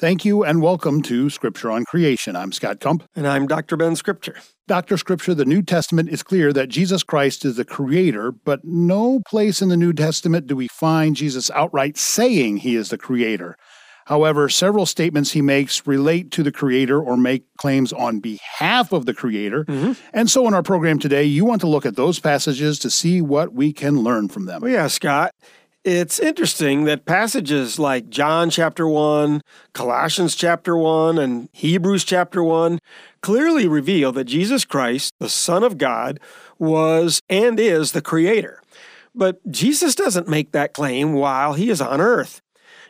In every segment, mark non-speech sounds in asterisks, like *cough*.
Thank you and welcome to Scripture on Creation. I'm Scott Kump. And I'm Dr. Ben Scripture. Dr. Scripture, the New Testament is clear that Jesus Christ is the creator, but no place in the New Testament do we find Jesus outright saying he is the creator. However, several statements he makes relate to the creator or make claims on behalf of the creator. Mm-hmm. And so in our program today, you want to look at those passages to see what we can learn from them. Well, yeah, Scott. It's interesting that passages like John chapter 1, Colossians chapter 1, and Hebrews chapter 1 clearly reveal that Jesus Christ, the Son of God, was and is the Creator. But Jesus doesn't make that claim while he is on earth.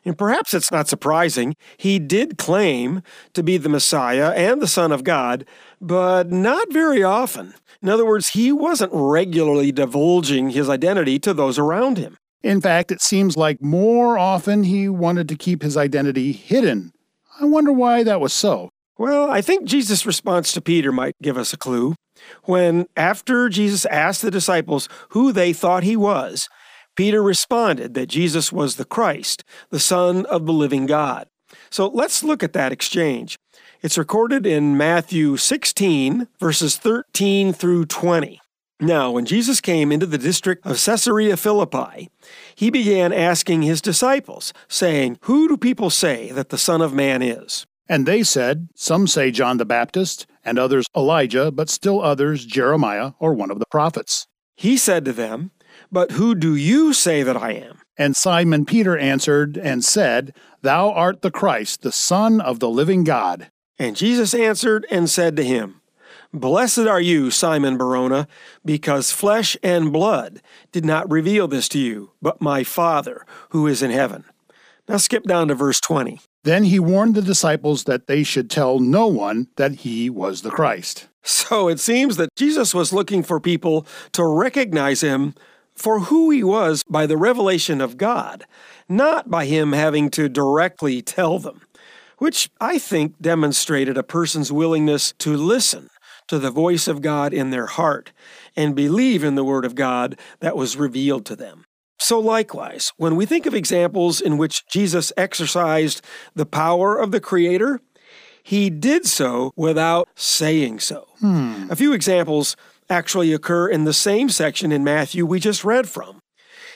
And perhaps it's not surprising. He did claim to be the Messiah and the Son of God, but not very often. In other words, he wasn't regularly divulging his identity to those around him. In fact, it seems like more often he wanted to keep his identity hidden. I wonder why that was so. Well, I think Jesus' response to Peter might give us a clue. When, after Jesus asked the disciples who they thought he was, Peter responded that Jesus was the Christ, the Son of the living God. So let's look at that exchange. It's recorded in Matthew 16, verses 13 through 20. Now, when Jesus came into the district of Caesarea Philippi, he began asking his disciples, saying, Who do people say that the Son of Man is? And they said, Some say John the Baptist, and others Elijah, but still others Jeremiah or one of the prophets. He said to them, But who do you say that I am? And Simon Peter answered and said, Thou art the Christ, the Son of the living God. And Jesus answered and said to him, Blessed are you, Simon Barjona, because flesh and blood did not reveal this to you, but my Father who is in heaven. Now skip down to verse 20. Then he warned the disciples that they should tell no one that he was the Christ. So it seems that Jesus was looking for people to recognize him for who he was by the revelation of God, not by him having to directly tell them, which I think demonstrated a person's willingness to listen to the voice of God in their heart and believe in the Word of God that was revealed to them. So, likewise, when we think of examples in which Jesus exercised the power of the Creator, he did so without saying so. Hmm. A few examples actually occur in the same section in Matthew we just read from.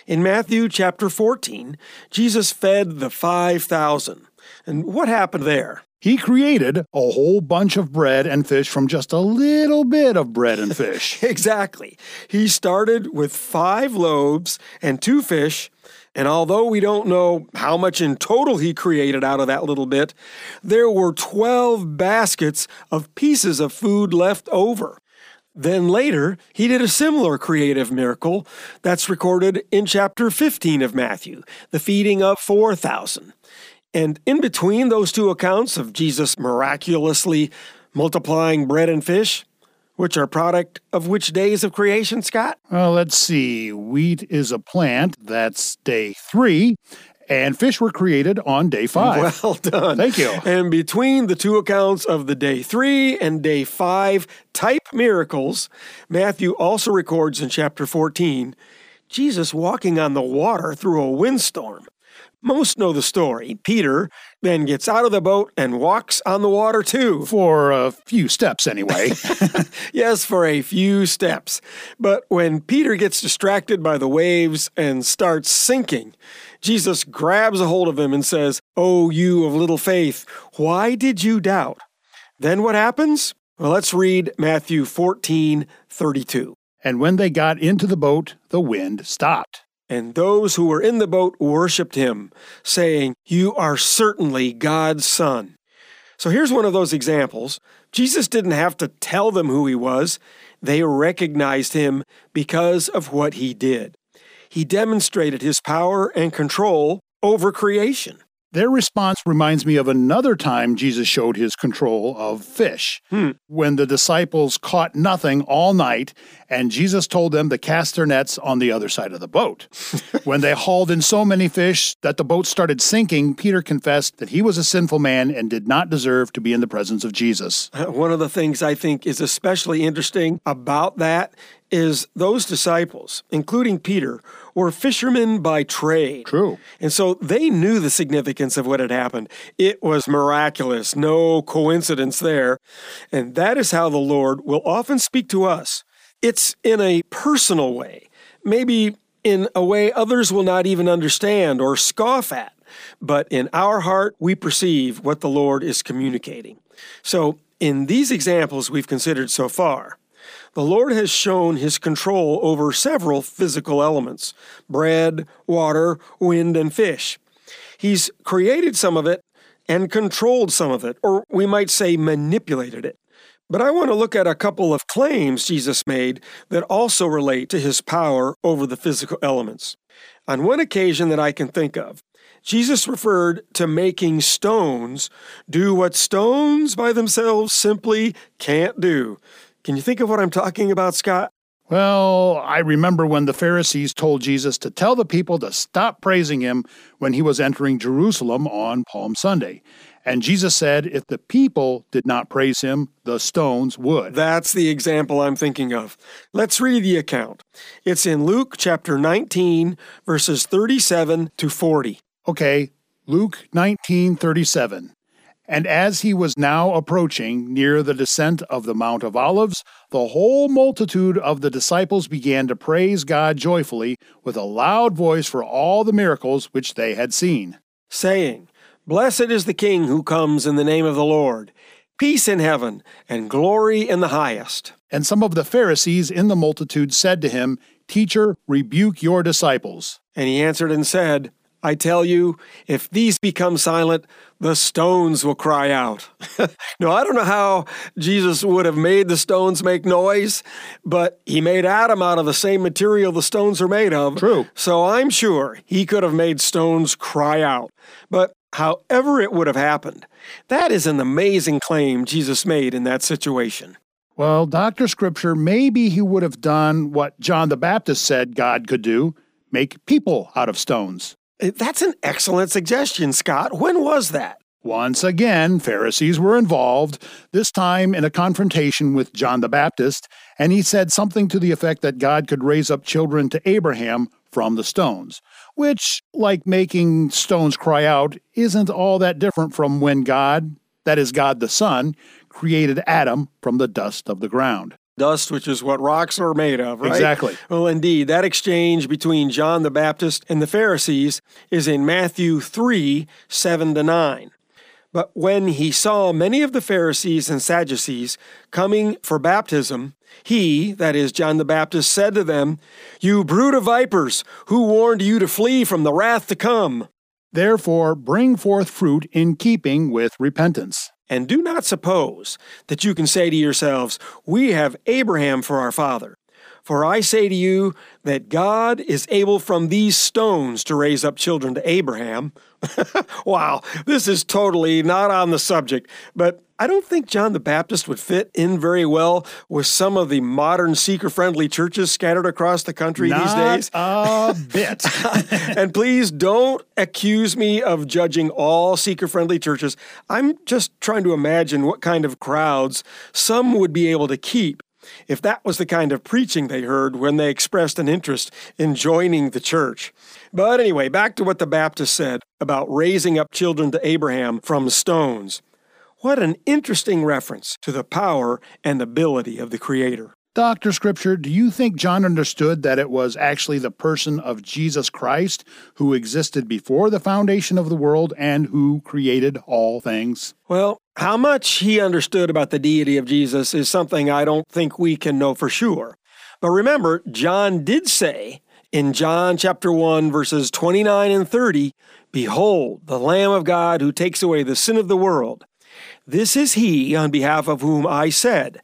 In Matthew chapter 14, Jesus fed the 5,000. And what happened there? He created a whole bunch of bread and fish from just a little bit of bread and *laughs* fish. exactly. He started with five loaves and two fish. And although we don't know how much in total he created out of that little bit, there were 12 baskets of pieces of food left over. Then later, he did a similar creative miracle that's recorded in chapter 15 of Matthew, the feeding of 4,000. And in between those two accounts of Jesus miraculously multiplying bread and fish, which are product of which days of creation, Scott? Well, let's see. Wheat is a plant. That's day three. And fish were created on day five. *laughs* Well done. Thank you. And between the two accounts of the day three and day five type miracles, Matthew also records in chapter 14 Jesus walking on the water through a windstorm. Most know the story. Peter then gets out of the boat and walks on the water too. For a few steps, anyway. *laughs* *laughs* yes, for a few steps. But when Peter gets distracted by the waves and starts sinking, Jesus grabs a hold of him and says, Oh, you of little faith, why did you doubt? Then what happens? Well, let's read Matthew 14 32. And when they got into the boat, the wind stopped. And those who were in the boat worshipped him, saying, You are certainly God's Son. So here's one of those examples. Jesus didn't have to tell them who he was, they recognized him because of what he did. He demonstrated his power and control over creation. Their response reminds me of another time Jesus showed his control of fish. Hmm. When the disciples caught nothing all night, and Jesus told them to cast their nets on the other side of the boat. *laughs* when they hauled in so many fish that the boat started sinking, Peter confessed that he was a sinful man and did not deserve to be in the presence of Jesus. One of the things I think is especially interesting about that is those disciples, including Peter, were fishermen by trade. True. And so they knew the significance of what had happened. It was miraculous, no coincidence there. And that is how the Lord will often speak to us. It's in a personal way, maybe in a way others will not even understand or scoff at. But in our heart, we perceive what the Lord is communicating. So, in these examples we've considered so far, the Lord has shown his control over several physical elements bread, water, wind, and fish. He's created some of it and controlled some of it, or we might say manipulated it. But I want to look at a couple of claims Jesus made that also relate to his power over the physical elements. On one occasion that I can think of, Jesus referred to making stones do what stones by themselves simply can't do. Can you think of what I'm talking about, Scott? Well, I remember when the Pharisees told Jesus to tell the people to stop praising him when he was entering Jerusalem on Palm Sunday. And Jesus said if the people did not praise him, the stones would. That's the example I'm thinking of. Let's read the account. It's in Luke chapter 19, verses 37 to 40. Okay, Luke 19:37. And as he was now approaching near the descent of the Mount of Olives, the whole multitude of the disciples began to praise God joyfully with a loud voice for all the miracles which they had seen, saying, Blessed is the King who comes in the name of the Lord. Peace in heaven and glory in the highest. And some of the Pharisees in the multitude said to him, Teacher, rebuke your disciples. And he answered and said, I tell you, if these become silent, the stones will cry out. *laughs* no, I don't know how Jesus would have made the stones make noise, but he made Adam out of the same material the stones are made of. True. So I'm sure he could have made stones cry out. But however it would have happened, that is an amazing claim Jesus made in that situation. Well, Dr. Scripture, maybe he would have done what John the Baptist said God could do make people out of stones. That's an excellent suggestion, Scott. When was that? Once again, Pharisees were involved, this time in a confrontation with John the Baptist, and he said something to the effect that God could raise up children to Abraham from the stones, which, like making stones cry out, isn't all that different from when God, that is God the Son, created Adam from the dust of the ground dust, which is what rocks are made of, right? Exactly. Well, indeed, that exchange between John the Baptist and the Pharisees is in Matthew 3 7 to 9. But when he saw many of the Pharisees and Sadducees coming for baptism, he, that is John the Baptist, said to them, You brood of vipers, who warned you to flee from the wrath to come? Therefore, bring forth fruit in keeping with repentance. And do not suppose that you can say to yourselves, We have Abraham for our father. For I say to you that God is able from these stones to raise up children to Abraham. *laughs* wow, this is totally not on the subject, but I don't think John the Baptist would fit in very well with some of the modern seeker friendly churches scattered across the country Not these days. A bit. *laughs* and please don't accuse me of judging all seeker friendly churches. I'm just trying to imagine what kind of crowds some would be able to keep if that was the kind of preaching they heard when they expressed an interest in joining the church. But anyway, back to what the Baptist said about raising up children to Abraham from stones. What an interesting reference to the power and ability of the Creator. Dr. Scripture, do you think John understood that it was actually the person of Jesus Christ who existed before the foundation of the world and who created all things? Well, how much he understood about the deity of Jesus is something I don't think we can know for sure. But remember, John did say in John chapter 1, verses 29 and 30, Behold, the Lamb of God who takes away the sin of the world. This is he on behalf of whom I said,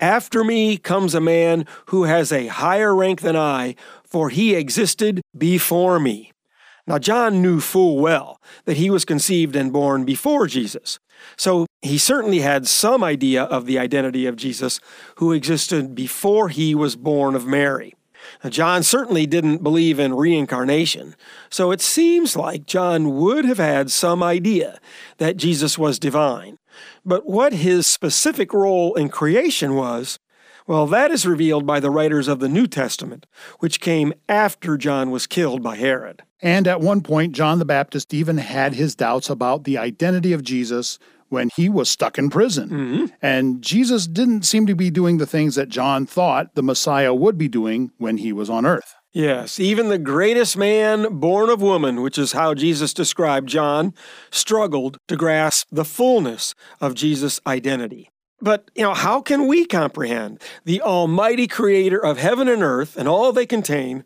After me comes a man who has a higher rank than I, for he existed before me. Now, John knew full well that he was conceived and born before Jesus. So he certainly had some idea of the identity of Jesus, who existed before he was born of Mary. Now, John certainly didn't believe in reincarnation, so it seems like John would have had some idea that Jesus was divine. But what his specific role in creation was, Well, that is revealed by the writers of the New Testament, which came after John was killed by Herod. And at one point, John the Baptist even had his doubts about the identity of Jesus when he was stuck in prison. Mm-hmm. And Jesus didn't seem to be doing the things that John thought the Messiah would be doing when he was on earth. Yes, even the greatest man born of woman, which is how Jesus described John, struggled to grasp the fullness of Jesus' identity. But, you know, how can we comprehend the almighty creator of heaven and earth and all they contain,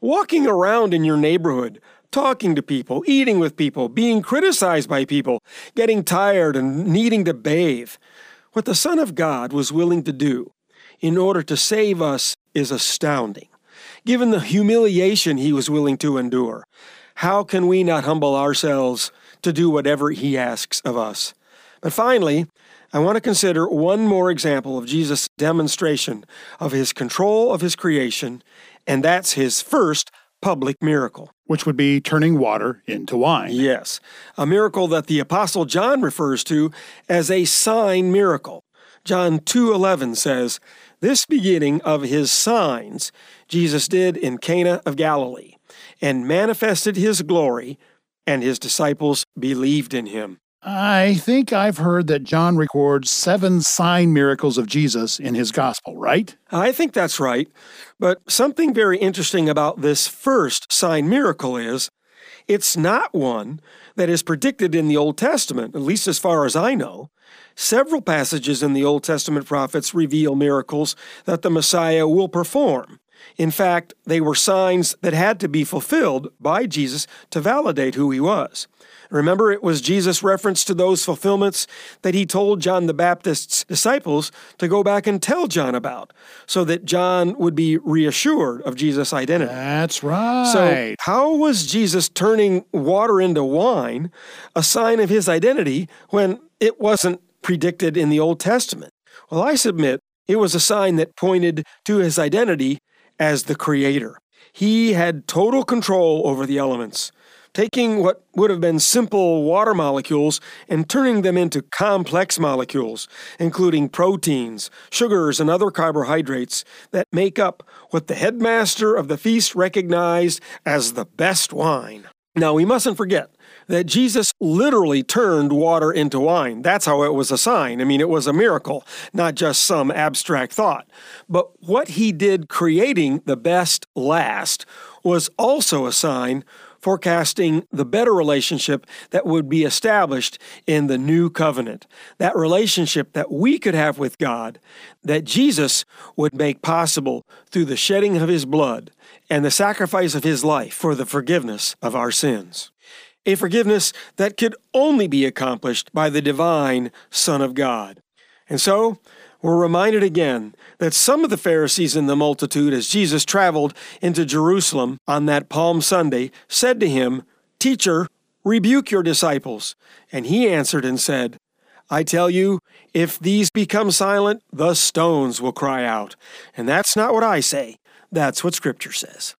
walking around in your neighborhood, talking to people, eating with people, being criticized by people, getting tired and needing to bathe? What the Son of God was willing to do in order to save us is astounding. Given the humiliation he was willing to endure, how can we not humble ourselves to do whatever he asks of us? But finally, I want to consider one more example of Jesus' demonstration of his control of his creation, and that's his first public miracle. Which would be turning water into wine. Yes, a miracle that the apostle John refers to as a sign miracle. John 2:11 says, "This beginning of his signs Jesus did in Cana of Galilee, and manifested his glory, and his disciples believed in him." I think I've heard that John records seven sign miracles of Jesus in his gospel, right? I think that's right. But something very interesting about this first sign miracle is it's not one that is predicted in the Old Testament, at least as far as I know. Several passages in the Old Testament prophets reveal miracles that the Messiah will perform. In fact, they were signs that had to be fulfilled by Jesus to validate who he was. Remember, it was Jesus' reference to those fulfillments that he told John the Baptist's disciples to go back and tell John about, so that John would be reassured of Jesus' identity. That's right. So, how was Jesus turning water into wine a sign of his identity when it wasn't predicted in the Old Testament? Well, I submit it was a sign that pointed to his identity as the Creator. He had total control over the elements taking what would have been simple water molecules and turning them into complex molecules, including proteins, sugars, and other carbohydrates that make up what the headmaster of the feast recognized as the best wine. Now, we mustn't forget that Jesus literally turned water into wine. That's how it was a sign. I mean, it was a miracle, not just some abstract thought. But what he did creating the best last was also a sign forecasting the better relationship that would be established in the new covenant. That relationship that we could have with God, that Jesus would make possible through the shedding of his blood and the sacrifice of his life for the forgiveness of our sins. A forgiveness that could only be accomplished by the divine Son of God. And so, we're reminded again that some of the Pharisees in the multitude, as Jesus traveled into Jerusalem on that Palm Sunday, said to him, Teacher, rebuke your disciples. And he answered and said, I tell you, if these become silent, the stones will cry out. And that's not what I say, that's what Scripture says.